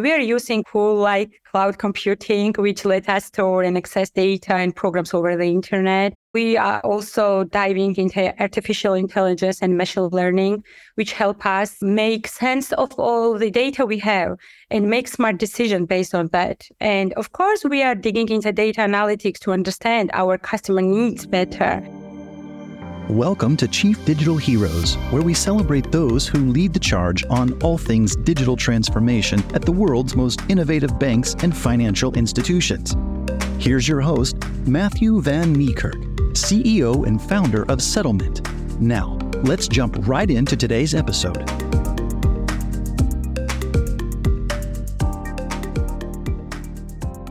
We are using tool like cloud computing, which let us store and access data and programs over the internet. We are also diving into artificial intelligence and machine learning, which help us make sense of all the data we have and make smart decisions based on that. And of course, we are digging into data analytics to understand our customer needs better. Welcome to Chief Digital Heroes, where we celebrate those who lead the charge on all things digital transformation at the world's most innovative banks and financial institutions. Here's your host, Matthew Van Niekerk, CEO and founder of SettleMint. Now, let's jump right into today's episode.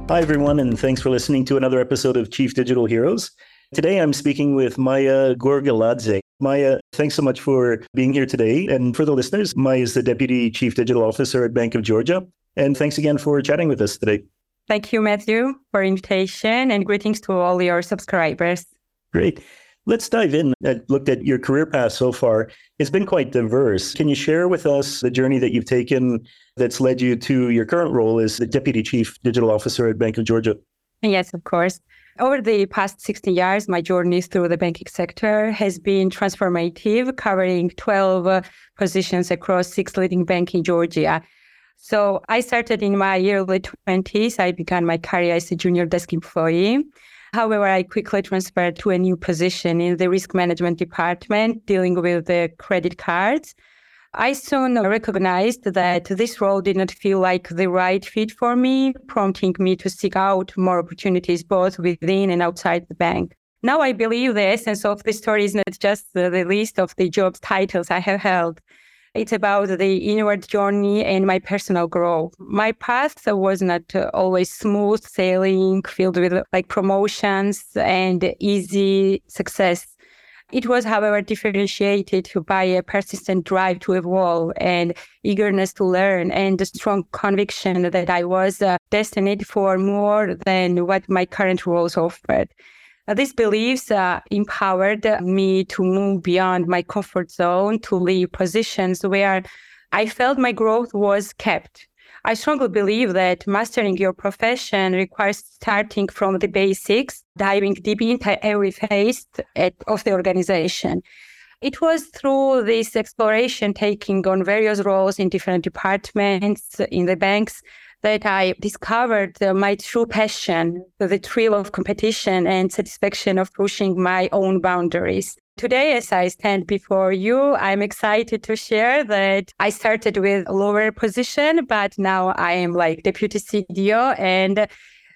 Hi, everyone, and thanks for listening to another episode of Chief Digital Heroes. Today, I'm speaking with Maia Gorgiladze. Maia, thanks so much for being here today. And for the listeners, Maia is the Deputy Chief Digital Officer at Bank of Georgia. And thanks again for chatting with us today. Thank you, Matthew, for invitation and greetings to all your subscribers. Great. Let's dive in. I looked at your career path so far. It's been quite diverse. Can you share with us the journey that you've taken that's led you to your current role as the Deputy Chief Digital Officer at Bank of Georgia? Yes, of course. Over the past 16 years, my journey through the banking sector has been transformative, covering 12 uh, positions across six leading banks in Georgia. So I started in my early 20s. I began my career as a junior desk employee. However, I quickly transferred to a new position in the risk management department, dealing with the credit cards. I soon recognized that this role did not feel like the right fit for me, prompting me to seek out more opportunities both within and outside the bank. Now I believe the essence of the story is not just the list of the job titles I have held. It's about the inward journey and my personal growth. My path was not always smooth sailing, filled with like promotions and easy success. It was, however, differentiated by a persistent drive to evolve and eagerness to learn and a strong conviction that I was uh, destined for more than what my current roles offered. Uh, these beliefs uh, empowered me to move beyond my comfort zone to leave positions where I felt my growth was kept I strongly believe that mastering your profession requires starting from the basics, diving deep into every phase of the organization. It was through this exploration, taking on various roles in different departments in the banks, that I discovered my true passion, the thrill of competition and satisfaction of pushing my own boundaries. Today, as I stand before you, I'm excited to share that I started with a lower position, but now I am like deputy CDO and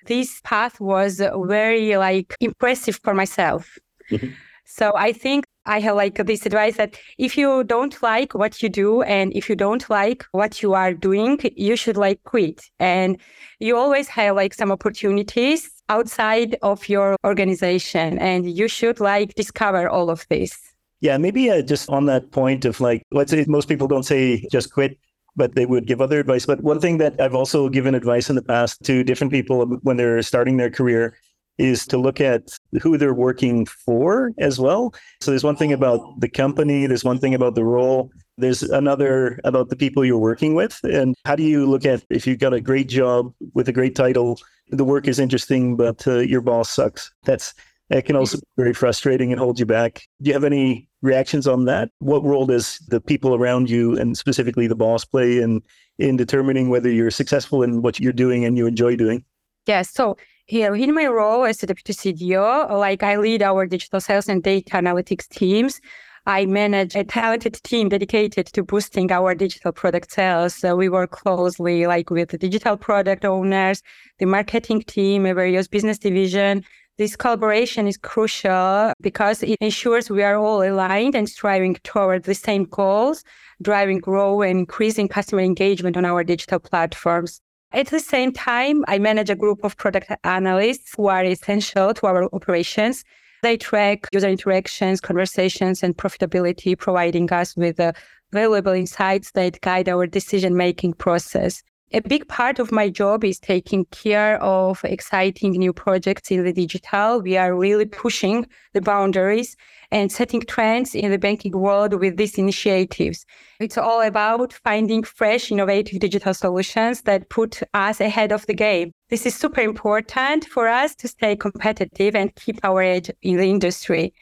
this path was very like impressive for myself. Mm-hmm. So I think I have like this advice that if you don't like what you do and if you don't like what you are doing, you should like quit. And you always have like some opportunities outside of your organization and you should like discover all of this. Yeah, maybe uh, just on that point of like, let's say most people don't say just quit, but they would give other advice. But one thing that I've also given advice in the past to different people when they're starting their career is to look at who they're working for as well. So there's one thing about the company, there's one thing about the role, there's another about the people you're working with. And how do you look at if you've got a great job with a great title, the work is interesting, but uh, your boss sucks? That's that can also be very frustrating and hold you back. Do you have any reactions on that? What role does the people around you and specifically the boss play in in determining whether you're successful in what you're doing and you enjoy doing? Yes. So here in my role as the deputy CDO, like I lead our digital sales and data analytics teams. I manage a talented team dedicated to boosting our digital product sales. So we work closely like with the digital product owners, the marketing team, various business division. This collaboration is crucial because it ensures we are all aligned and striving toward the same goals, driving growth and increasing customer engagement on our digital platforms. At the same time, I manage a group of product analysts who are essential to our operations. They track user interactions, conversations, and profitability, providing us with uh, valuable insights that guide our decision making process. A big part of my job is taking care of exciting new projects in the digital. We are really pushing the boundaries and setting trends in the banking world with these initiatives. It's all about finding fresh, innovative digital solutions that put us ahead of the game. This is super important for us to stay competitive and keep our edge in the industry.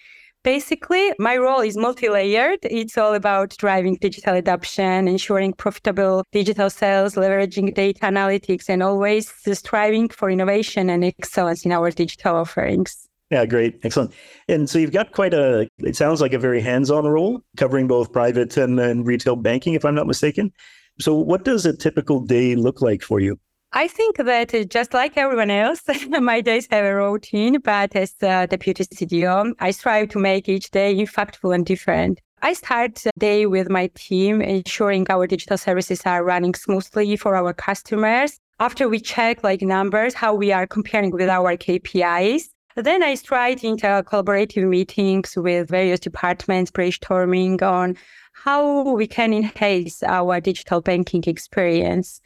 Basically, my role is multi layered. It's all about driving digital adoption, ensuring profitable digital sales, leveraging data analytics, and always striving for innovation and excellence in our digital offerings. Yeah, great. Excellent. And so you've got quite a, it sounds like a very hands on role covering both private and, and retail banking, if I'm not mistaken. So, what does a typical day look like for you? I think that uh, just like everyone else, my days have a routine, but as a deputy CDO, I strive to make each day impactful and different. I start the day with my team, ensuring our digital services are running smoothly for our customers. After we check like numbers, how we are comparing with our KPIs, then I stride into collaborative meetings with various departments, brainstorming on how we can enhance our digital banking experience.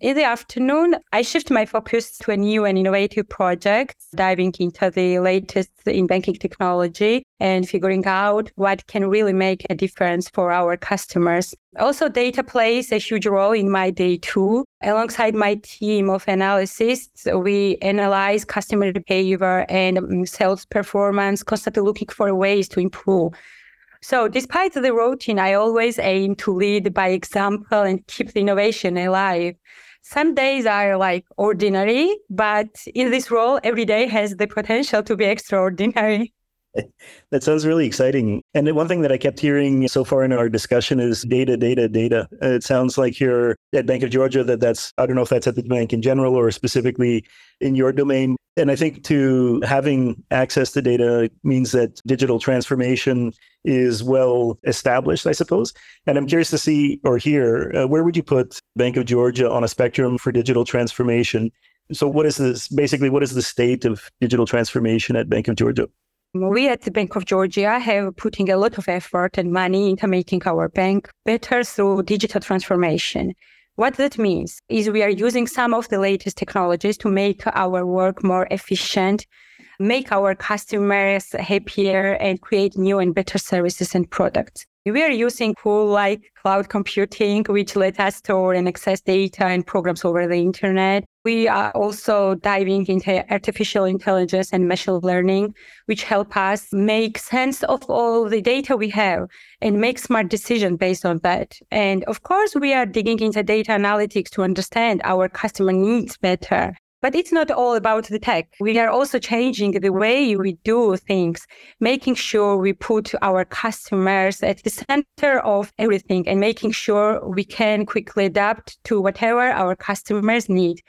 In the afternoon, I shift my focus to a new and innovative project, diving into the latest in banking technology and figuring out what can really make a difference for our customers. Also, data plays a huge role in my day too. Alongside my team of analysts, we analyze customer behavior and um, sales performance, constantly looking for ways to improve. So, despite the routine, I always aim to lead by example and keep the innovation alive. Some days are like ordinary, but in this role, every day has the potential to be extraordinary. That sounds really exciting. And one thing that I kept hearing so far in our discussion is data, data, data. It sounds like you're at Bank of Georgia that that's, I don't know if that's at the bank in general or specifically in your domain. And I think to having access to data means that digital transformation is well established, I suppose. And I'm curious to see or hear uh, where would you put Bank of Georgia on a spectrum for digital transformation? So, what is this basically? What is the state of digital transformation at Bank of Georgia? We at the Bank of Georgia have putting a lot of effort and money into making our bank better through digital transformation. What that means is we are using some of the latest technologies to make our work more efficient, make our customers happier, and create new and better services and products. We are using tool like cloud computing, which let us store and access data and programs over the internet. We are also diving into artificial intelligence and machine learning, which help us make sense of all the data we have and make smart decisions based on that. And of course, we are digging into data analytics to understand our customer needs better but it's not all about the tech. We are also changing the way we do things, making sure we put our customers at the center of everything and making sure we can quickly adapt to whatever our customers need.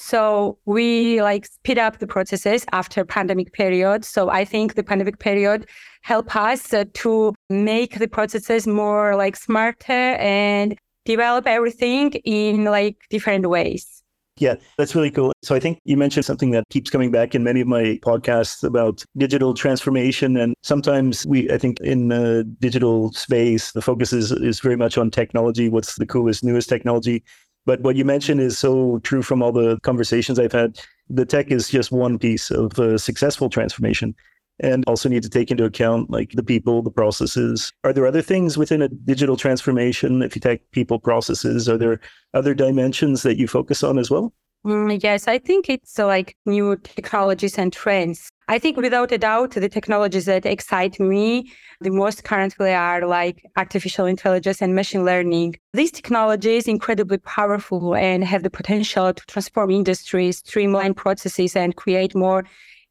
So we like speed up the processes after pandemic period. So I think the pandemic period help us uh, to make the processes more like smarter and develop everything in like different ways. Yeah, that's really cool. So I think you mentioned something that keeps coming back in many of my podcasts about digital transformation. And sometimes we, I think in the digital space, the focus is, is very much on technology. What's the coolest, newest technology? But what you mentioned is so true from all the conversations I've had. The tech is just one piece of a successful transformation and also need to take into account like the people, the processes. Are there other things within a digital transformation? If you take people, processes, are there other dimensions that you focus on as well? Mm, yes, I think it's uh, like new technologies and trends. I think without a doubt, the technologies that excite me the most currently are like artificial intelligence and machine learning. These technologies incredibly powerful and have the potential to transform industries, streamline processes, and create more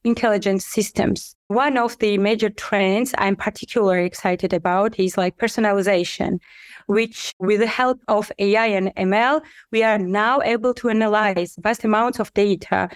intelligent systems. One of the major trends I'm particularly excited about is like personalization, which with the help of AI and ML, we are now able to analyze vast amounts of data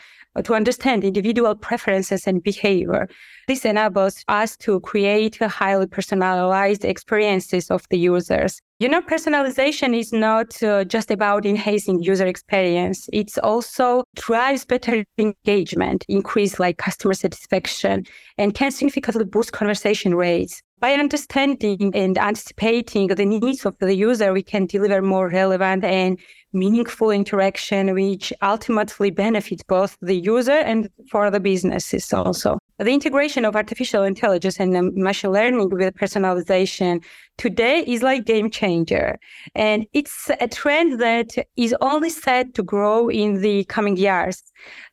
to understand individual preferences and behavior. This enables us to create highly personalized experiences of the users. You know, personalization is not uh, just about enhancing user experience. It's also drives better engagement, increase like customer satisfaction, and can significantly boost conversation rates. By understanding and anticipating the needs of the user, we can deliver more relevant and meaningful interaction, which ultimately benefits both the user and for the businesses also. The integration of artificial intelligence and um, machine learning with personalization today is like game changer. And it's a trend that is only set to grow in the coming years.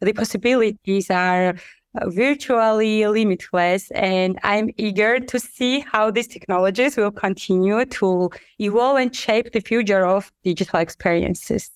The possibilities are virtually limitless. And I'm eager to see how these technologies will continue to evolve and shape the future of digital experiences.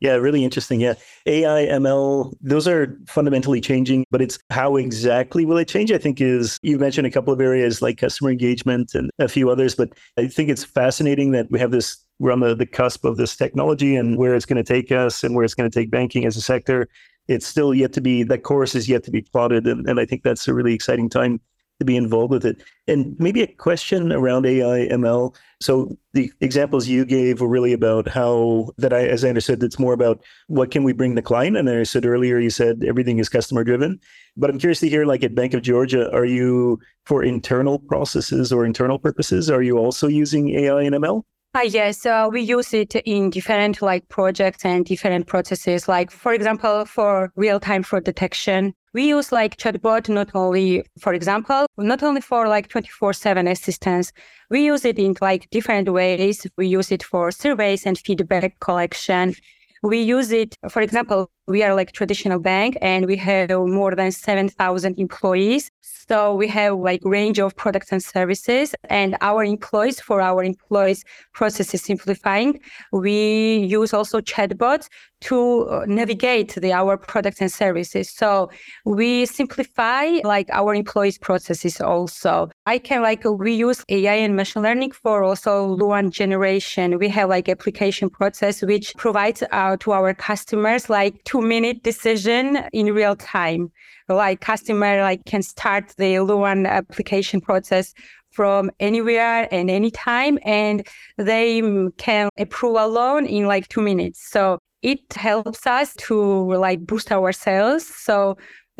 Yeah, really interesting. Yeah. AI, ML, those are fundamentally changing, but it's how exactly will it change? I think is you mentioned a couple of areas like customer engagement and a few others, but I think it's fascinating that we have this, we're on the, the cusp of this technology and where it's going to take us and where it's going to take banking as a sector it's still yet to be that course is yet to be plotted and, and i think that's a really exciting time to be involved with it. And maybe a question around ai ml so the examples you gave were really about how that i as i understood it's more about what can we bring the client? And i said earlier you said everything is customer driven but i'm curious to hear like at bank of georgia are you for internal processes or internal purposes are you also using ai and ml uh, yes, uh, we use it in different like projects and different processes. Like for example, for real-time fraud detection, we use like chatbot not only, for example, not only for like 24/7 assistance. We use it in like different ways. We use it for surveys and feedback collection. We use it, for example, we are like traditional bank and we have more than 7,000 employees. So we have like range of products and services and our employees for our employees processes simplifying. We use also chatbots to uh, navigate the our products and services. So we simplify like our employees processes also. I can like we use AI and machine learning for also Luan generation. We have like application process which provides uh, to our customers like two minute decision in real time. Like customer like can start the Luan application process from anywhere and anytime and they can approve a loan in like two minutes. So it helps us to like boost our sales. So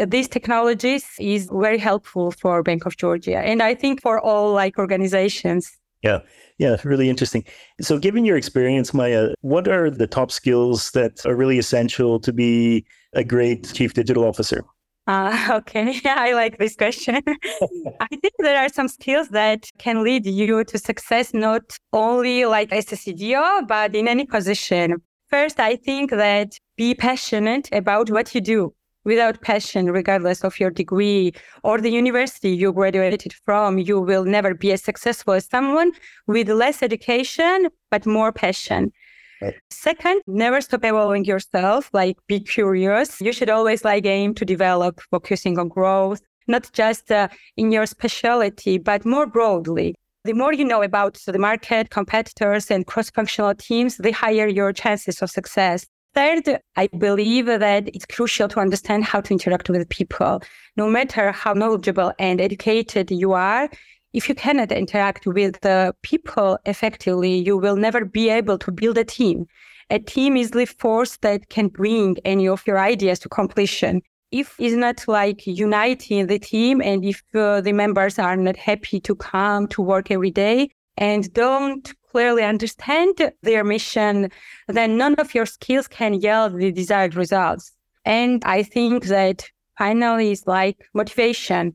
these technologies is very helpful for bank of georgia and i think for all like organizations yeah yeah really interesting so given your experience maia what are the top skills that are really essential to be a great chief digital officer uh, okay, I like this question. I think there are some skills that can lead you to success, not only like as a CDO, but in any position. First, I think that be passionate about what you do. Without passion, regardless of your degree or the university you graduated from, you will never be as successful as someone with less education, but more passion. Right. Second, never stop evolving yourself. Like be curious. You should always like aim to develop, focusing on growth, not just uh, in your specialty, but more broadly. The more you know about the market, competitors, and cross-functional teams, the higher your chances of success. Third, I believe that it's crucial to understand how to interact with people. No matter how knowledgeable and educated you are, if you cannot interact with the people effectively, you will never be able to build a team. A team is the force that can bring any of your ideas to completion. If it's not like uniting the team and if uh, the members are not happy to come to work every day and don't clearly understand their mission, then none of your skills can yield the desired results. And I think that finally is like motivation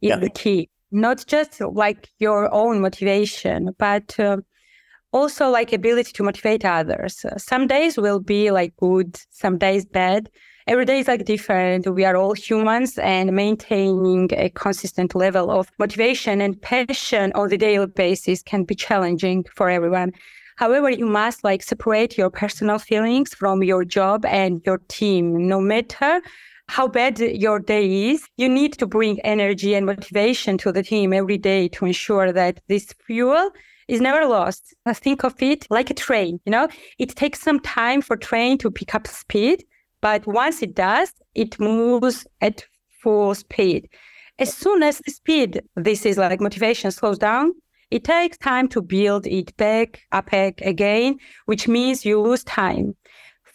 is yeah. the key not just like your own motivation, but uh, also like ability to motivate others. Some days will be like good, some days bad. Every day is like different. We are all humans and maintaining a consistent level of motivation and passion on the daily basis can be challenging for everyone. However, you must like separate your personal feelings from your job and your team, no matter how bad your day is, you need to bring energy and motivation to the team every day to ensure that this fuel is never lost. Think of it like a train, you know, it takes some time for train to pick up speed, but once it does, it moves at full speed. As soon as the speed, this is like motivation slows down, it takes time to build it back up again, which means you lose time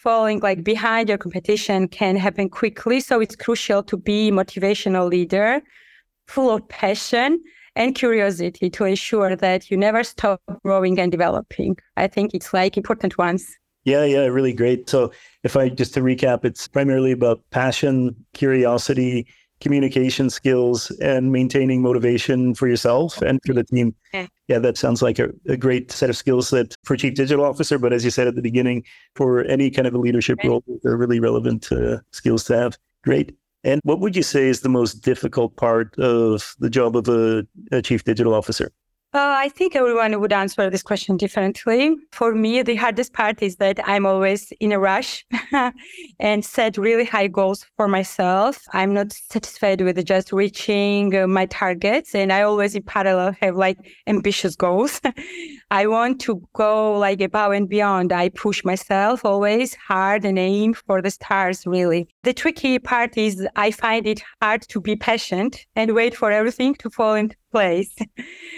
falling like behind your competition can happen quickly. So it's crucial to be motivational leader, full of passion and curiosity to ensure that you never stop growing and developing. I think it's like important ones. Yeah, yeah, really great. So if I just to recap, it's primarily about passion, curiosity, communication skills, and maintaining motivation for yourself and for the team. Yeah, yeah that sounds like a, a, great set of skills that for chief digital officer, but as you said at the beginning, for any kind of a leadership role, they're really relevant uh, skills to have. Great. And what would you say is the most difficult part of the job of a, a chief digital officer? Uh, I think everyone would answer this question differently. For me, the hardest part is that I'm always in a rush and set really high goals for myself. I'm not satisfied with just reaching uh, my targets, and I always, in parallel, have like ambitious goals. I want to go like above and beyond. I push myself always hard and aim for the stars. Really, the tricky part is I find it hard to be patient and wait for everything to fall into place.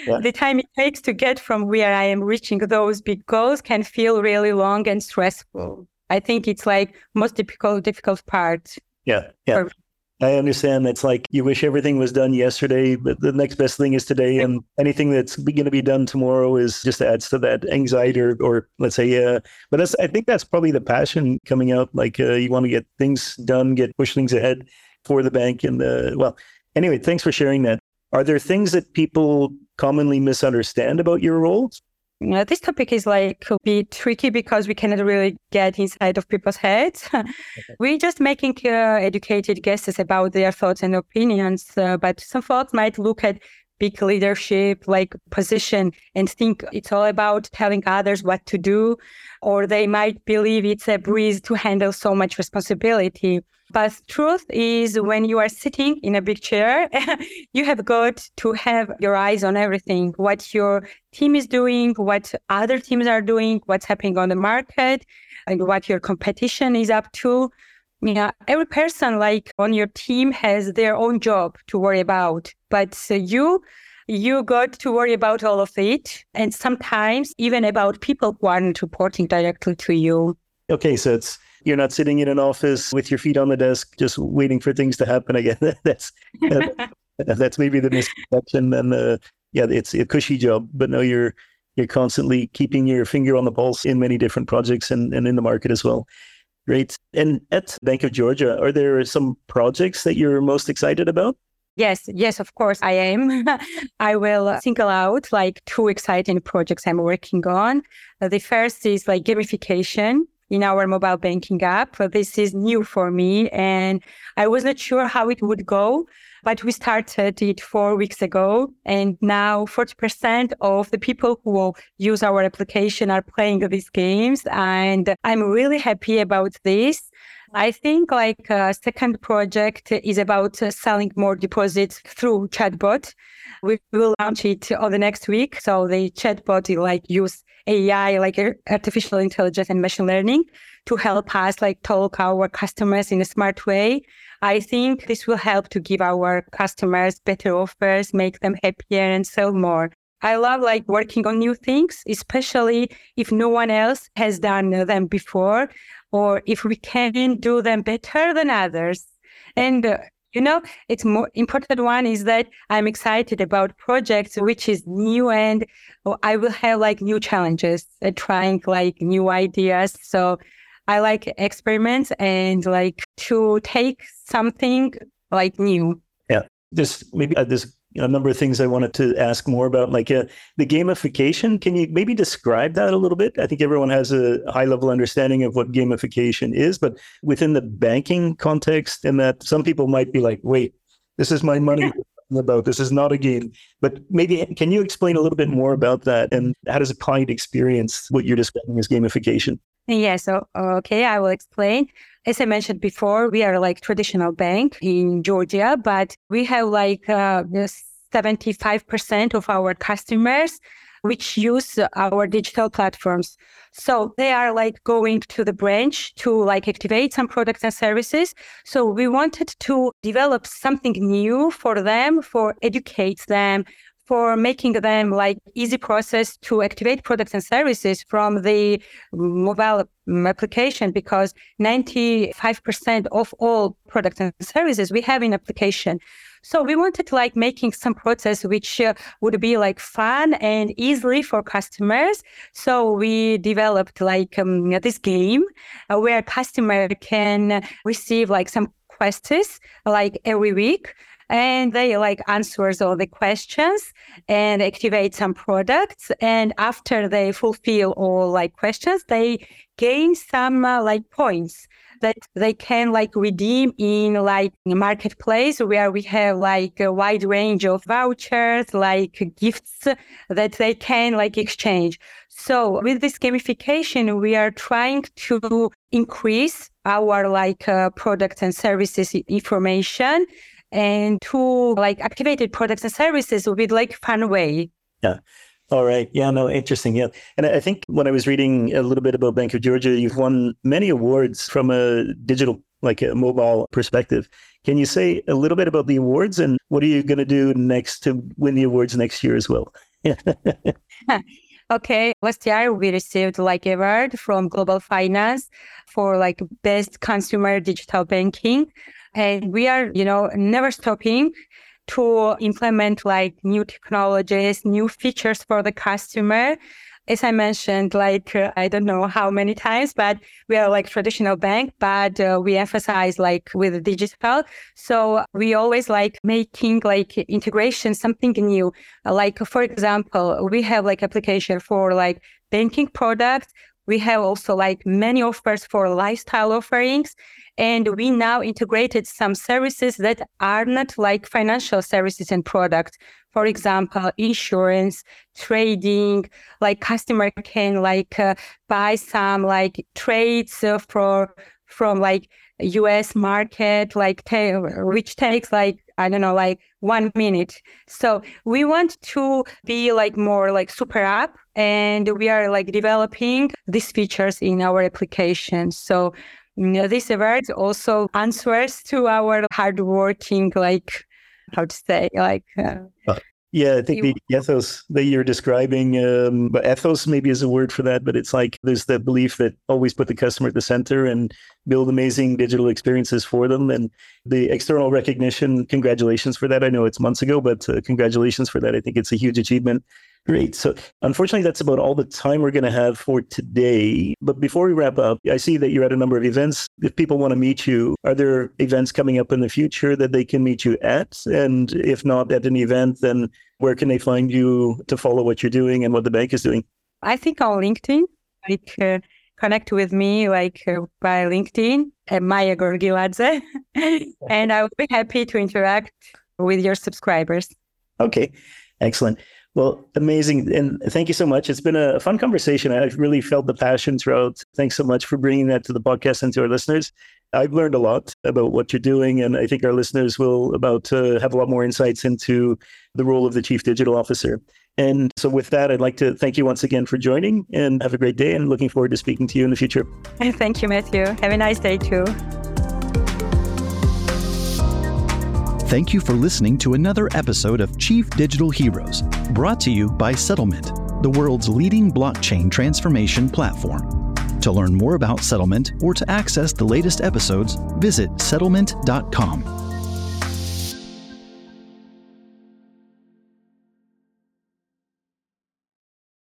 Yeah. The time it takes to get from where I am reaching those big goals can feel really long and stressful. I think it's like most difficult difficult part. Yeah. Yeah. I understand it's like you wish everything was done yesterday, but the next best thing is today. And anything that's going to be done tomorrow is just adds to that anxiety or, or let's say, yeah. Uh, but that's, I think that's probably the passion coming out. Like uh, you want to get things done, get push things ahead for the bank. And uh, well, anyway, thanks for sharing that. Are there things that people commonly misunderstand about your roles? This topic is like a bit tricky because we cannot really get inside of people's heads. We're just making uh, educated guesses about their thoughts and opinions, uh, but some folks might look at big leadership like position and think it's all about telling others what to do or they might believe it's a breeze to handle so much responsibility but truth is, when you are sitting in a big chair, you have got to have your eyes on everything what your team is doing, what other teams are doing, what's happening on the market, and what your competition is up to. Yeah, every person like on your team has their own job to worry about, but you you got to worry about all of it, and sometimes even about people who aren't reporting directly to you. Okay, so it's you're not sitting in an office with your feet on the desk just waiting for things to happen again. that's uh, that's maybe the misconception. And uh, yeah, it's a cushy job, but no, you're you're constantly keeping your finger on the pulse in many different projects and, and in the market as well. Great. And at Bank of Georgia, are there some projects that you're most excited about? Yes, yes, of course I am. I will single out like two exciting projects I'm working on. The first is like gamification in our mobile banking app. This is new for me and I was not sure how it would go, but we started it four weeks ago. And now 40% of the people who will use our application are playing these games. And I'm really happy about this. I think like a second project is about uh, selling more deposits through chatbot. We will launch it on the next week. So the chatbot will like use AI, like artificial intelligence and machine learning to help us like talk our customers in a smart way. I think this will help to give our customers better offers, make them happier and sell more. I love like working on new things, especially if no one else has done them before or if we can do them better than others. And uh, you know it's more important one is that i'm excited about projects which is new and i will have like new challenges uh, trying like new ideas. So i like experiments and like to take something like new. Yeah. Just maybe uh, this a number of things I wanted to ask more about, like uh, the gamification. Can you maybe describe that a little bit? I think everyone has a high level understanding of what gamification is, but within the banking context, and that some people might be like, wait, this is my money about this is not a game but maybe can you explain a little bit more about that and how does a client experience what you're describing as gamification yeah so okay i will explain as I mentioned before, we are like traditional bank in Georgia, but we have like uh, 75% of our customers which use our digital platforms. So they are like going to the branch to like activate some products and services. So we wanted to develop something new for them, for educate them, for making them like easy process to activate products and services from the mobile application because 95% of all products and services we have in application So we wanted like making some process which uh, would be like fun and easily for customers. So we developed like um, this game uh, where customer can receive like some quests like every week and they like answers all the questions and activate some products. And after they fulfill all like questions they gain some uh, like points that they can like redeem in like marketplace where we have like a wide range of vouchers like gifts that they can like exchange. So with this gamification we are trying to increase our like uh, products and services information and to like activated products and services with like fun way. Yeah. All right. Yeah, no, interesting. Yeah. And I think when I was reading a little bit about Bank of Georgia, you've won many awards from a digital, like a mobile perspective. Can you say a little bit about the awards and what are you going to do next to win the awards next year as well? okay. Last year we received like award from Global Finance for like best consumer digital banking. And we are, you know, never stopping to implement like new technologies, new features for the customer. As I mentioned, like uh, I don't know how many times, but we are like traditional bank, but uh, we emphasize like with digital. So we always like making like integration something new. Like for example, we have like application for like banking products. We have also like many offers for lifestyle offerings. And we now integrated some services that are not like financial services and products. For example, insurance, trading, like customer can like uh, buy some like trades uh, for from like US market, like which takes like I don't know, like one minute. So we want to be like more like super app, and we are like developing these features in our application. So you know, this award also answers to our hardworking, like how to say, like. Uh, uh, yeah, I think the ethos that you're describing, um, but ethos maybe is a word for that, but it's like there's the belief that always put the customer at the center and build amazing digital experiences for them. And the external recognition, congratulations for that. I know it's months ago, but uh, congratulations for that. I think it's a huge achievement. Great. So, unfortunately, that's about all the time we're going to have for today. But before we wrap up, I see that you're at a number of events. If people want to meet you, are there events coming up in the future that they can meet you at? And if not at an event, then where can they find you to follow what you're doing and what the bank is doing? I think on LinkedIn, like uh, connect with me like uh, by LinkedIn at Maia Gorgiladze, and I will be happy to interact with your subscribers. Okay, excellent. Well, amazing. And thank you so much. It's been a fun conversation. I've really felt the passion throughout. Thanks so much for bringing that to the podcast and to our listeners. I've learned a lot about what you're doing, and I think our listeners will about have a lot more insights into the role of the chief digital officer. And so, with that, I'd like to thank you once again for joining, and have a great day. And looking forward to speaking to you in the future. Thank you, Matthew. Have a nice day too. Thank you for listening to another episode of Chief Digital Heroes, brought to you by SettleMint, the world's leading blockchain transformation platform. To learn more about SettleMint or to access the latest episodes, visit settlemint.com.